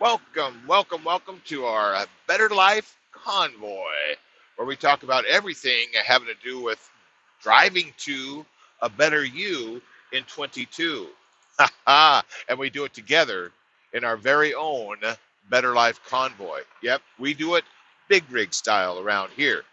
Welcome, welcome, welcome to our uh, Better Life Convoy, where we talk about everything having to do with driving to a better you in 22. and we do it together in our very own Better Life Convoy. Yep, we do it big rig style around here.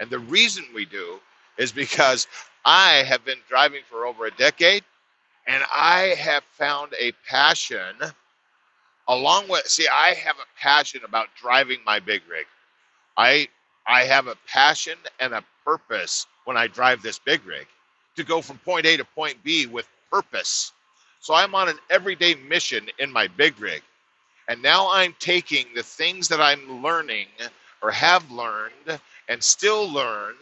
And the reason we do is because I have been driving for over a decade and I have found a passion along with see i have a passion about driving my big rig. I i have a passion and a purpose when i drive this big rig to go from point a to point b with purpose. So i'm on an everyday mission in my big rig. And now i'm taking the things that i'm learning or have learned and still learn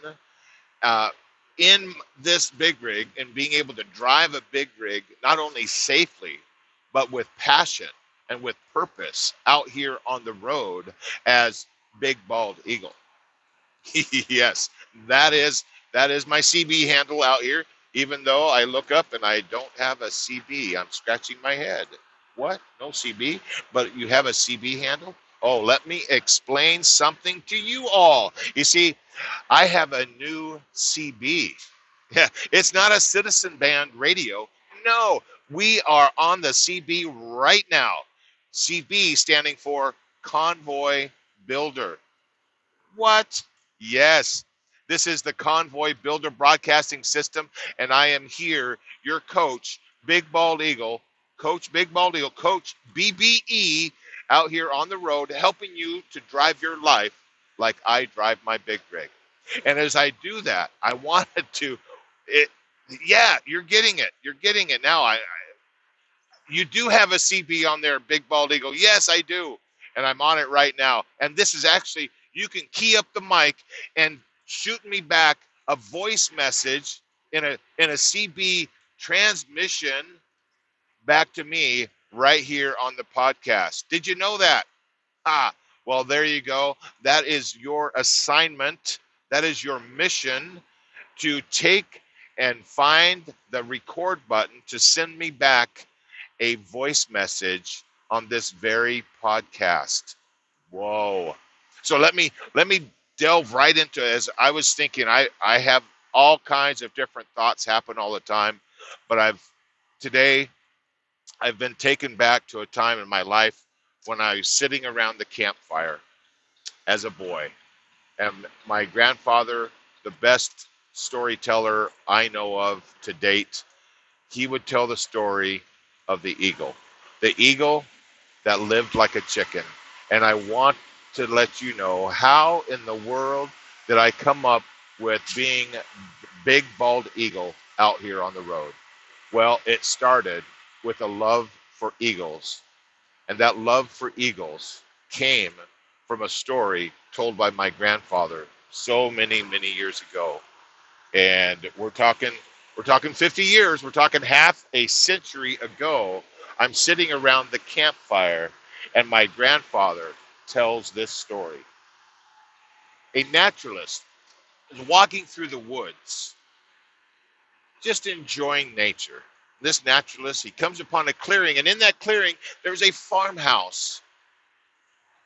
uh, in this big rig and being able to drive a big rig not only safely but with passion and with purpose out here on the road as Big Bald Eagle. yes, that is that is my CB handle out here. Even though I look up and I don't have a CB, I'm scratching my head. What? No CB? But you have a CB handle? Oh, let me explain something to you all. You see, I have a new CB. Yeah, it's not a citizen band radio. No, we are on the CB right now. CB standing for Convoy Builder. What? Yes. This is the Convoy Builder Broadcasting System, and I am here, your coach, Big Bald Eagle, Coach Big Bald Eagle, Coach BBE, out here on the road, helping you to drive your life like I drive my big rig. And as I do that, I wanted to, it, yeah, you're getting it. You're getting it now. I, you do have a CB on there, Big Bald Eagle. Yes, I do. And I'm on it right now. And this is actually, you can key up the mic and shoot me back a voice message in a in a CB transmission back to me right here on the podcast. Did you know that? Ah, well, there you go. That is your assignment. That is your mission to take and find the record button to send me back a voice message on this very podcast. Whoa. So let me let me delve right into as I was thinking I I have all kinds of different thoughts happen all the time, but I've today I've been taken back to a time in my life when I was sitting around the campfire as a boy. And my grandfather, the best storyteller I know of to date, he would tell the story of the eagle, the eagle that lived like a chicken. And I want to let you know how in the world did I come up with being big bald eagle out here on the road? Well, it started with a love for eagles. And that love for eagles came from a story told by my grandfather so many, many years ago. And we're talking we're talking 50 years, we're talking half a century ago. I'm sitting around the campfire, and my grandfather tells this story. A naturalist is walking through the woods, just enjoying nature. This naturalist, he comes upon a clearing, and in that clearing, there's a farmhouse.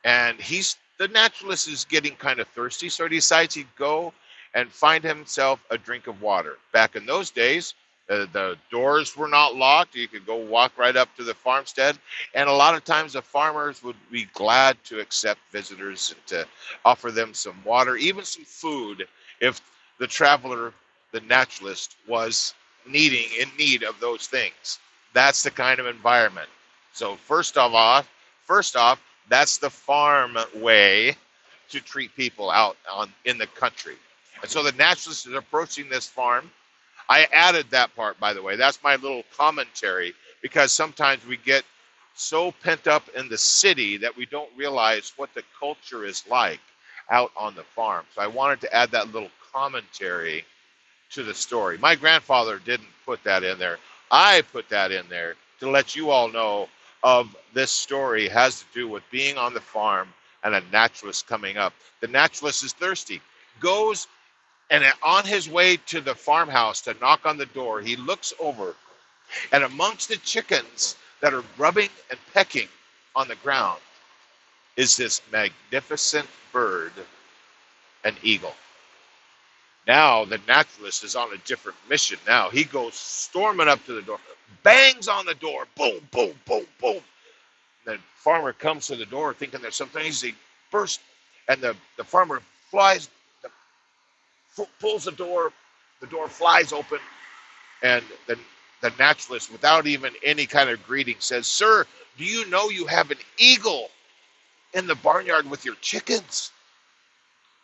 And he's the naturalist is getting kind of thirsty, so he decides he'd go and find himself a drink of water. Back in those days, uh, the doors were not locked. You could go walk right up to the farmstead. And a lot of times the farmers would be glad to accept visitors and to offer them some water, even some food, if the traveler, the naturalist, was needing in need of those things. That's the kind of environment. So first of all, first off, that's the farm way to treat people out on in the country. And so the naturalist is approaching this farm. I added that part, by the way. That's my little commentary because sometimes we get so pent up in the city that we don't realize what the culture is like out on the farm. So I wanted to add that little commentary to the story. My grandfather didn't put that in there. I put that in there to let you all know of this story has to do with being on the farm and a naturalist coming up. The naturalist is thirsty, goes and on his way to the farmhouse to knock on the door, he looks over, and amongst the chickens that are grubbing and pecking on the ground, is this magnificent bird, an eagle. Now the naturalist is on a different mission. Now he goes storming up to the door, bangs on the door, boom, boom, boom, boom. The farmer comes to the door thinking there's something. He bursts, and the, the farmer flies, pulls the door, the door flies open, and the, the naturalist, without even any kind of greeting, says, Sir, do you know you have an eagle in the barnyard with your chickens?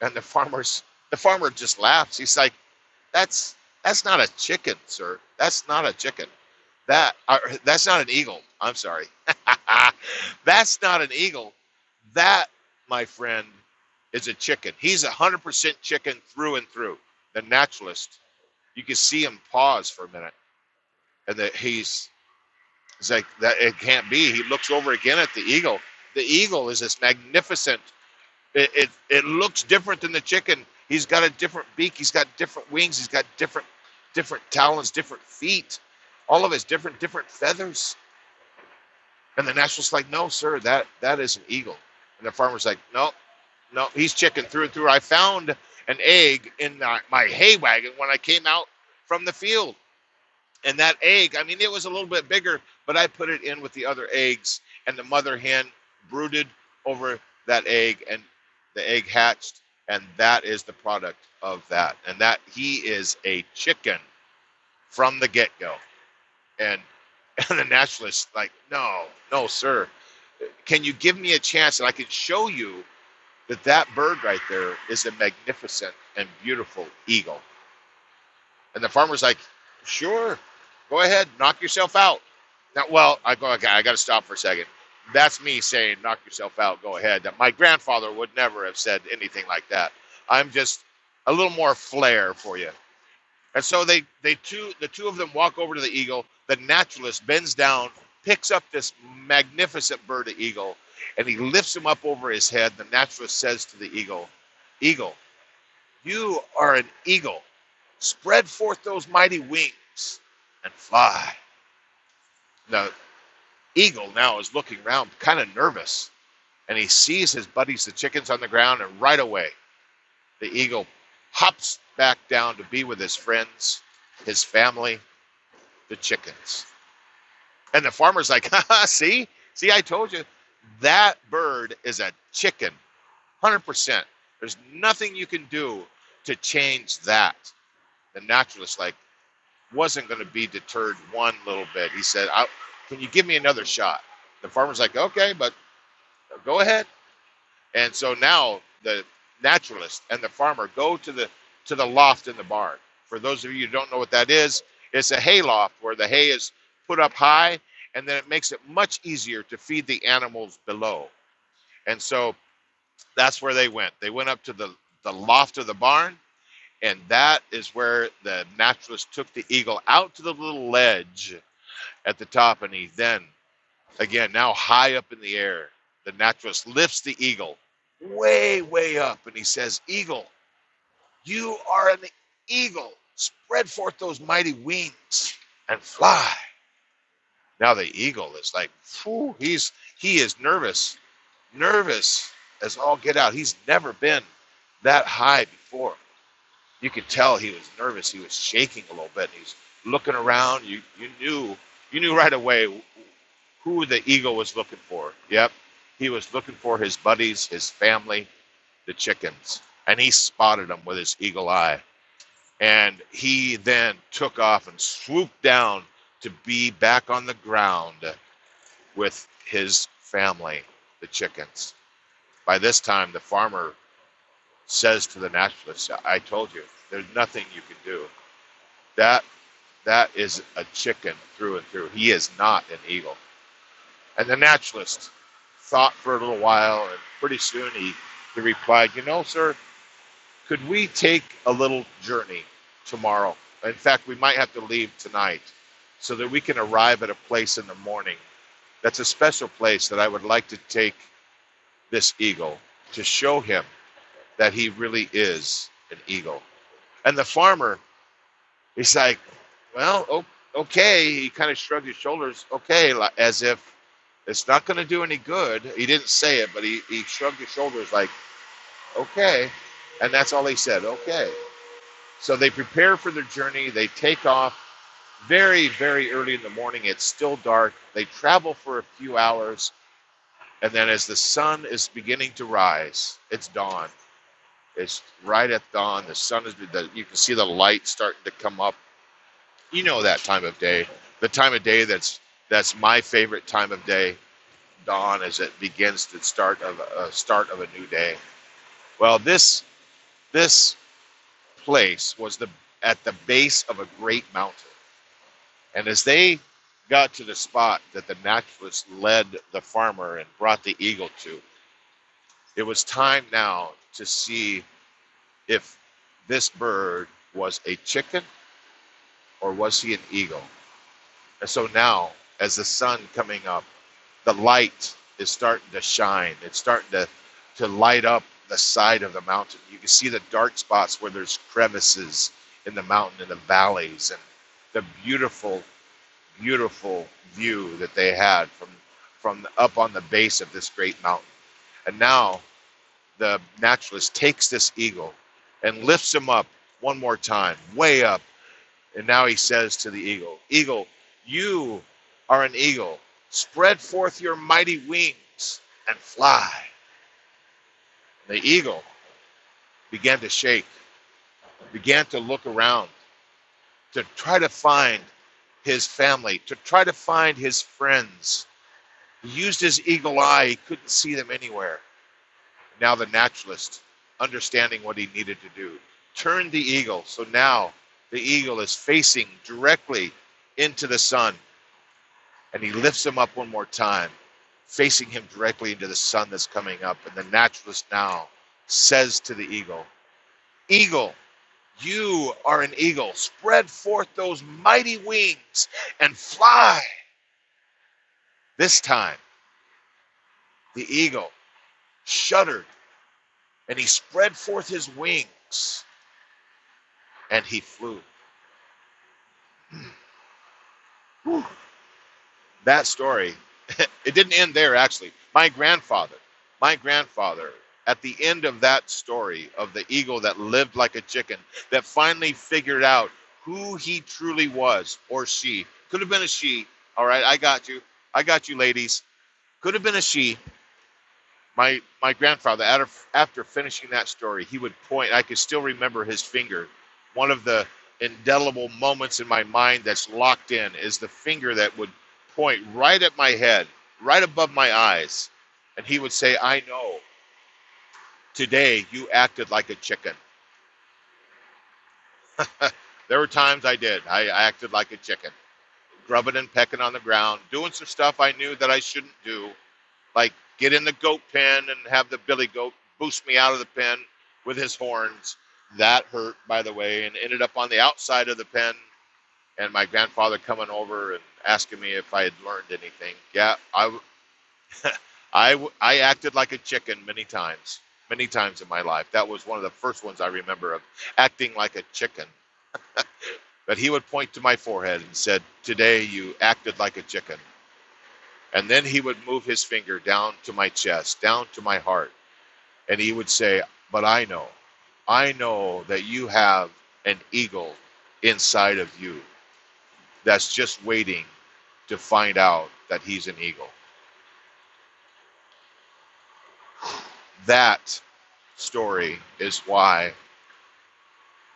And the farmer's the farmer just laughs. He's like, That's that's not a chicken, sir. That's not a chicken. That uh, that's not an eagle. I'm sorry. that's not an eagle. That, my friend, is a chicken. He's a hundred percent chicken through and through. The naturalist. You can see him pause for a minute, and that he's he's like that. It can't be. He looks over again at the eagle. The eagle is this magnificent. It, it it looks different than the chicken. He's got a different beak. He's got different wings. He's got different different talons, different feet. All of his different different feathers. And the naturalist's like, no, sir, that that is an eagle. And the farmer's like, no, no, he's chicken through and through. I found an egg in my, hay wagon when I came out from the field. And that egg, I mean, it was a little bit bigger, but I put it in with the other eggs, and the mother hen brooded over that egg, and the egg hatched, and that is the product of that. And that he is a chicken from the get go. And and the naturalist, like, no, no, sir. Can you give me a chance and I can show you that that bird right there is a magnificent and beautiful eagle? And the farmer's like, sure, go ahead, knock yourself out. Now, well, I go, okay, I got to stop for a second. That's me saying, knock yourself out, go ahead. That my grandfather would never have said anything like that. I'm just a little more flair for you. And so they, they two, the two of them walk over to the eagle the naturalist bends down, picks up this magnificent bird of eagle, and he lifts him up over his head. The naturalist says to the eagle, Eagle, you are an eagle. Spread forth those mighty wings and fly. The eagle now is looking around, kind of nervous, and he sees his buddies, the chickens, on the ground, and right away, the eagle hops back down to be with his friends, his family, the chickens. And the farmer's like, ha, see, see, I told you that bird is a chicken, 100%. There's nothing you can do to change that. The naturalist, like, wasn't going to be deterred one little bit. He said, Can you give me another shot? The farmer's like, Okay, but go ahead. And so now the naturalist and the farmer go to the to the loft in the barn. For those of you who don't know what that is, it's a hay loft where the hay is put up high and then it makes it much easier to feed the animals below. And so that's where they went. They went up to the, the loft of the barn, and that is where the naturalist took the eagle out to the little ledge at the top. And he then, again, now high up in the air, the naturalist lifts the eagle way, way up, and he says, Eagle, you are an eagle spread forth those mighty wings and fly. Now the eagle is like, whew, he's he is nervous, nervous as all get out. He's never been that high before. You could tell he was nervous. He was shaking a little bit. He's looking around. You you knew you knew right away who the eagle was looking for. Yep, he was looking for his buddies, his family, the chickens, and he spotted them with his eagle eye. And he then took off and swooped down to be back on the ground with his family, the chickens. By this time, the farmer says to the naturalist, I told you, there's nothing you can do. That that is a chicken through and through. He is not an eagle. And the naturalist thought for a little while, and pretty soon he, he replied, You know, sir, could we take a little journey tomorrow. In fact, we might have to leave tonight so that we can arrive at a place in the morning that's a special place that I would like to take this eagle to show him that he really is an eagle. And the farmer, he's like, well, okay. He kind of shrugged his shoulders, okay, as if It's not going to do any good. He didn't say it, but he, he shrugged his shoulders like, okay. And that's all he said, okay. So they prepare for their journey. They take off very, very early in the morning. It's still dark. They travel for a few hours. And then as the sun is beginning to rise, it's dawn. It's right at dawn. The sun is, the, you can see the light starting to come up. You know that time of day. The time of day that's that's my favorite time of day, dawn, as it begins the start of a start of a new day. Well, this this place was the at the base of a great mountain. And as they got to the spot that the naturalist led the farmer and brought the eagle to, it was time now to see if this bird was a chicken or was he an eagle. And so now, as the sun coming up, the light is starting to shine. It's starting to, to light up the side of the mountain. You can see the dark spots where there's crevices in the mountain and the valleys and the beautiful, beautiful view that they had from from up on the base of this great mountain. And now the naturalist takes this eagle and lifts him up one more time, way up. And now he says to the eagle, Eagle, you are an eagle. Spread forth your mighty wings and fly. The eagle began to shake, began to look around to try to find his family, to try to find his friends. He used his eagle eye, he couldn't see them anywhere. Now, the naturalist, understanding what he needed to do, turned the eagle. So now the eagle is facing directly into the sun. And he lifts him up one more time facing him directly into the sun that's coming up. And the naturalist now says to the eagle, Eagle, you are an eagle. Spread forth those mighty wings and fly. This time, the eagle shuddered and he spread forth his wings and he flew. Hmm. that story it didn't end there, actually. My grandfather, my grandfather, at the end of that story of the eagle that lived like a chicken, that finally figured out who he truly was, or she, could have been a she. All right, I got you. I got you, ladies. Could have been a she. My my grandfather, after, after finishing that story, he would point. I could still remember his finger. One of the indelible moments in my mind that's locked in is the finger that would point right at my head, right above my eyes, and he would say, I know. Today you acted like a chicken. there were times I did. I, I acted like a chicken, grubbing and pecking on the ground, doing some stuff I knew that I shouldn't do, like get in the goat pen and have the billy goat boost me out of the pen with his horns. That hurt, by the way, and ended up on the outside of the pen and my grandfather coming over and asking me if I had learned anything. Yeah, I, I, I acted like a chicken many times, many times in my life. That was one of the first ones I remember of acting like a chicken. but he would point to my forehead and said, "Today you acted like a chicken." And then he would move his finger down to my chest, down to my heart, and he would say, "But I know, I know that you have an eagle inside of you." that's just waiting to find out that he's an eagle. That story is why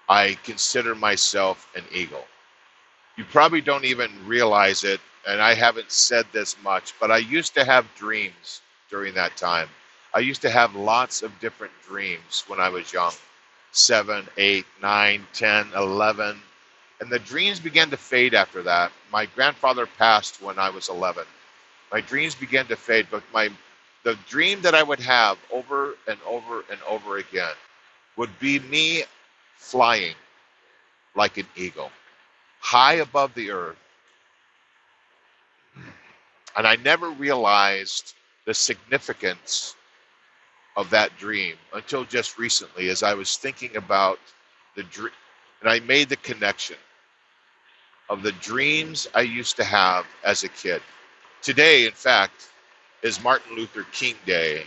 I consider myself an eagle. You probably don't even realize it, and I haven't said this much, but I used to have dreams during that time. I used to have lots of different dreams when I was young seven, eight, nine, ten, eleven, and the dreams began to fade after that. My grandfather passed when I was 11. My dreams began to fade, but my the dream that I would have over and over and over again would be me flying like an eagle, high above the earth. And I never realized the significance of that dream until just recently as I was thinking about the dream and I made the connection of the dreams I used to have as a kid. Today, in fact, is Martin Luther King Day,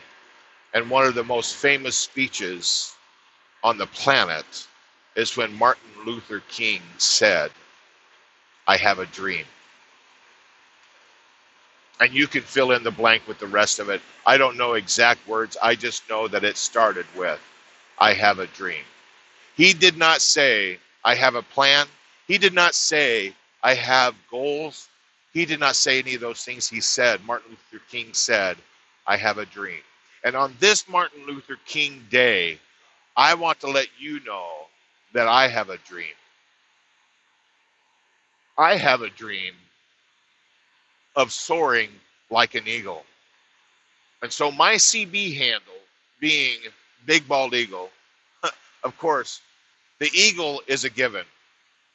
and one of the most famous speeches on the planet is when Martin Luther King said, I have a dream. And you can fill in the blank with the rest of it. I don't know exact words. I just know that it started with, I have a dream. He did not say, I have a plan. He did not say, I have goals. He did not say any of those things. He said, Martin Luther King said, I have a dream. And on this Martin Luther King Day, I want to let you know that I have a dream. I have a dream of soaring like an eagle. And so my CB handle being Big Bald Eagle, of course, the eagle is a given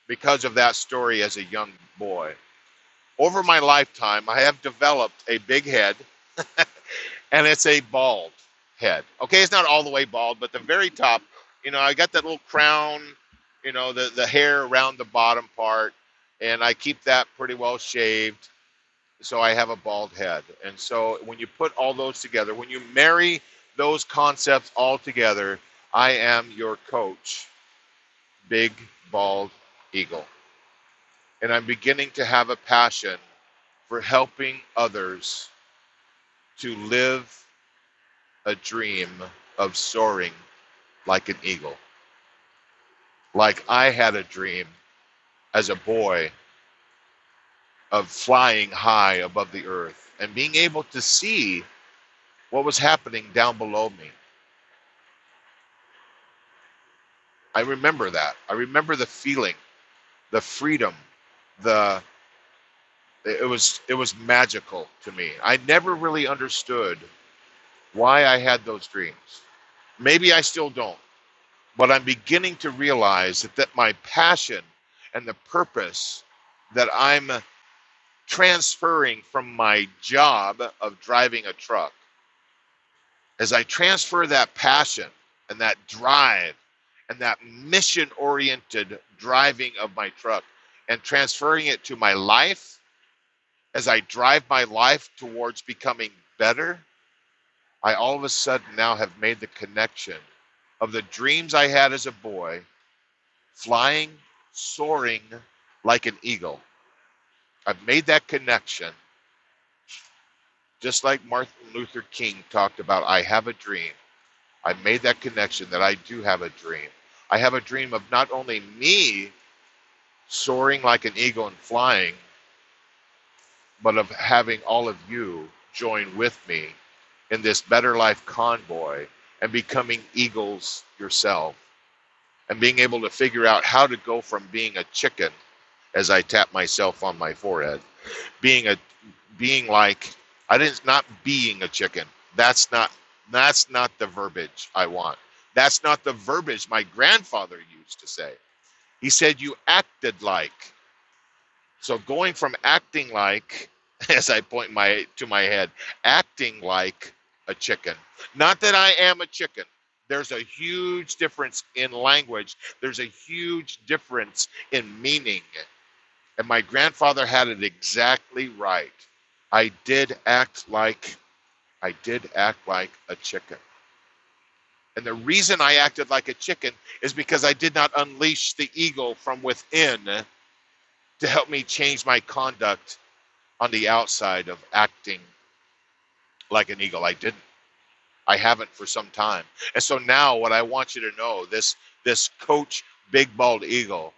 because of that story as a young boy. Over my lifetime, I have developed a big head, and it's a bald head. Okay, it's not all the way bald, but the very top, you know, I got that little crown, you know, the, the hair around the bottom part, and I keep that pretty well shaved. So I have a bald head. And so when you put all those together, when you marry those concepts all together, I am your coach, Big Bald Eagle. And I'm beginning to have a passion for helping others to live a dream of soaring like an eagle. Like I had a dream as a boy of flying high above the earth and being able to see what was happening down below me. I remember that. I remember the feeling, the freedom, the it was it was magical to me. I never really understood why I had those dreams. Maybe I still don't. But I'm beginning to realize that, that my passion and the purpose that I'm transferring from my job of driving a truck, as I transfer that passion and that drive and that mission oriented driving of my truck and transferring it to my life, as I drive my life towards becoming better, I all of a sudden now have made the connection of the dreams I had as a boy, flying, soaring like an eagle. I've made that connection. Just like Martin Luther King talked about, I have a dream. I made that connection that I do have a dream. I have a dream of not only me soaring like an eagle and flying, but of having all of you join with me in this Better Life convoy and becoming eagles yourself and being able to figure out how to go from being a chicken as I tap myself on my forehead, being a being like I didn't not being a chicken. That's not that's not the verbiage I want. That's not the verbiage my grandfather used to say. He said you acted like. So going from acting like as I point my to my head, acting like a chicken. Not that I am a chicken. There's a huge difference in language. There's a huge difference in meaning. And my grandfather had it exactly right. I did act like I did act like a chicken. And the reason I acted like a chicken is because I did not unleash the eagle from within to help me change my conduct on the outside of acting like an eagle. I didn't. I haven't for some time. And so now what I want you to know, this this coach Big Bald Eagle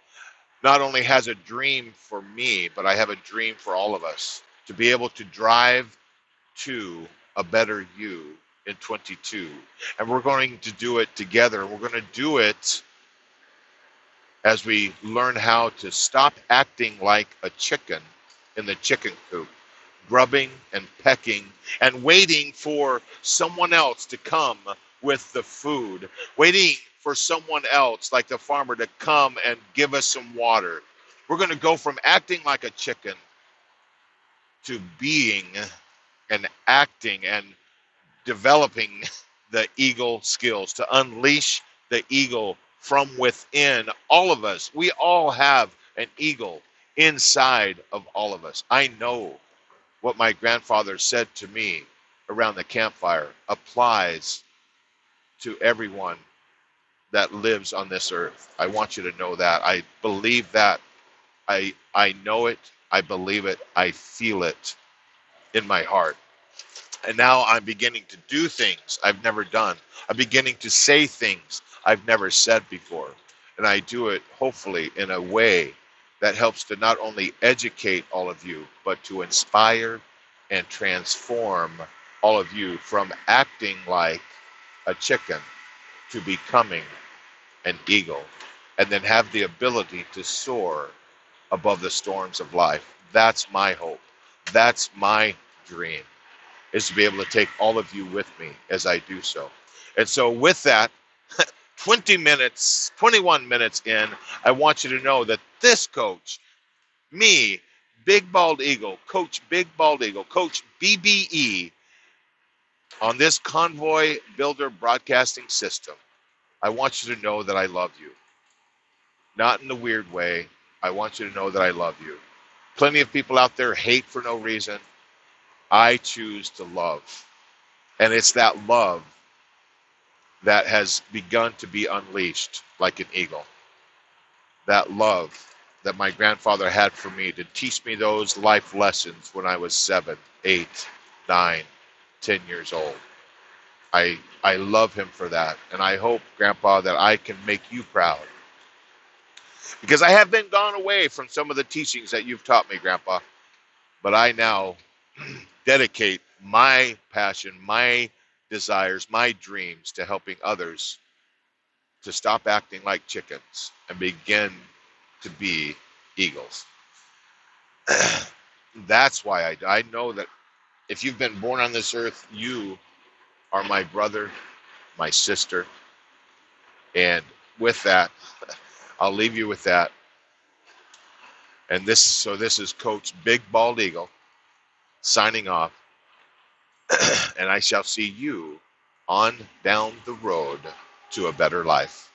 not only has a dream for me, but I have a dream for all of us to be able to drive to a better you in 22. And we're going to do it together. We're going to do it as we learn how to stop acting like a chicken in the chicken coop grubbing and pecking and waiting for someone else to come with the food, waiting for someone else, like the farmer, to come and give us some water. We're going to go from acting like a chicken to being and acting and developing the eagle skills, to unleash the eagle from within all of us. We all have an eagle inside of all of us. I know what my grandfather said to me around the campfire applies to everyone that lives on this earth. I want you to know that. I believe that. I I know it. I believe it. I feel it in my heart. And now I'm beginning to do things I've never done. I'm beginning to say things I've never said before. And I do it hopefully in a way that helps to not only educate all of you, but to inspire and transform all of you from acting like a chicken to becoming an eagle and then have the ability to soar above the storms of life. That's my hope. That's my dream is to be able to take all of you with me as I do so. And so with that, 20 minutes, 21 minutes in, I want you to know that this coach, me, Big Bald Eagle, Coach Big Bald Eagle, Coach BBE, on this Convoy Builder broadcasting system, I want you to know that I love you. Not in the weird way. I want you to know that I love you. Plenty of people out there hate for no reason. I choose to love. And it's that love that has begun to be unleashed like an eagle. That love that my grandfather had for me to teach me those life lessons when I was seven, eight, nine, ten years old. I I love him for that, and I hope, Grandpa, that I can make you proud. Because I have been gone away from some of the teachings that you've taught me, Grandpa, but I now dedicate my passion, my desires, my dreams to helping others to stop acting like chickens and begin to be eagles. That's why I, I know that if you've been born on this earth, you are my brother, my sister. And with that, I'll leave you with that. And this, so this is Coach Big Bald Eagle signing off. and I shall see you on down the road to a better life.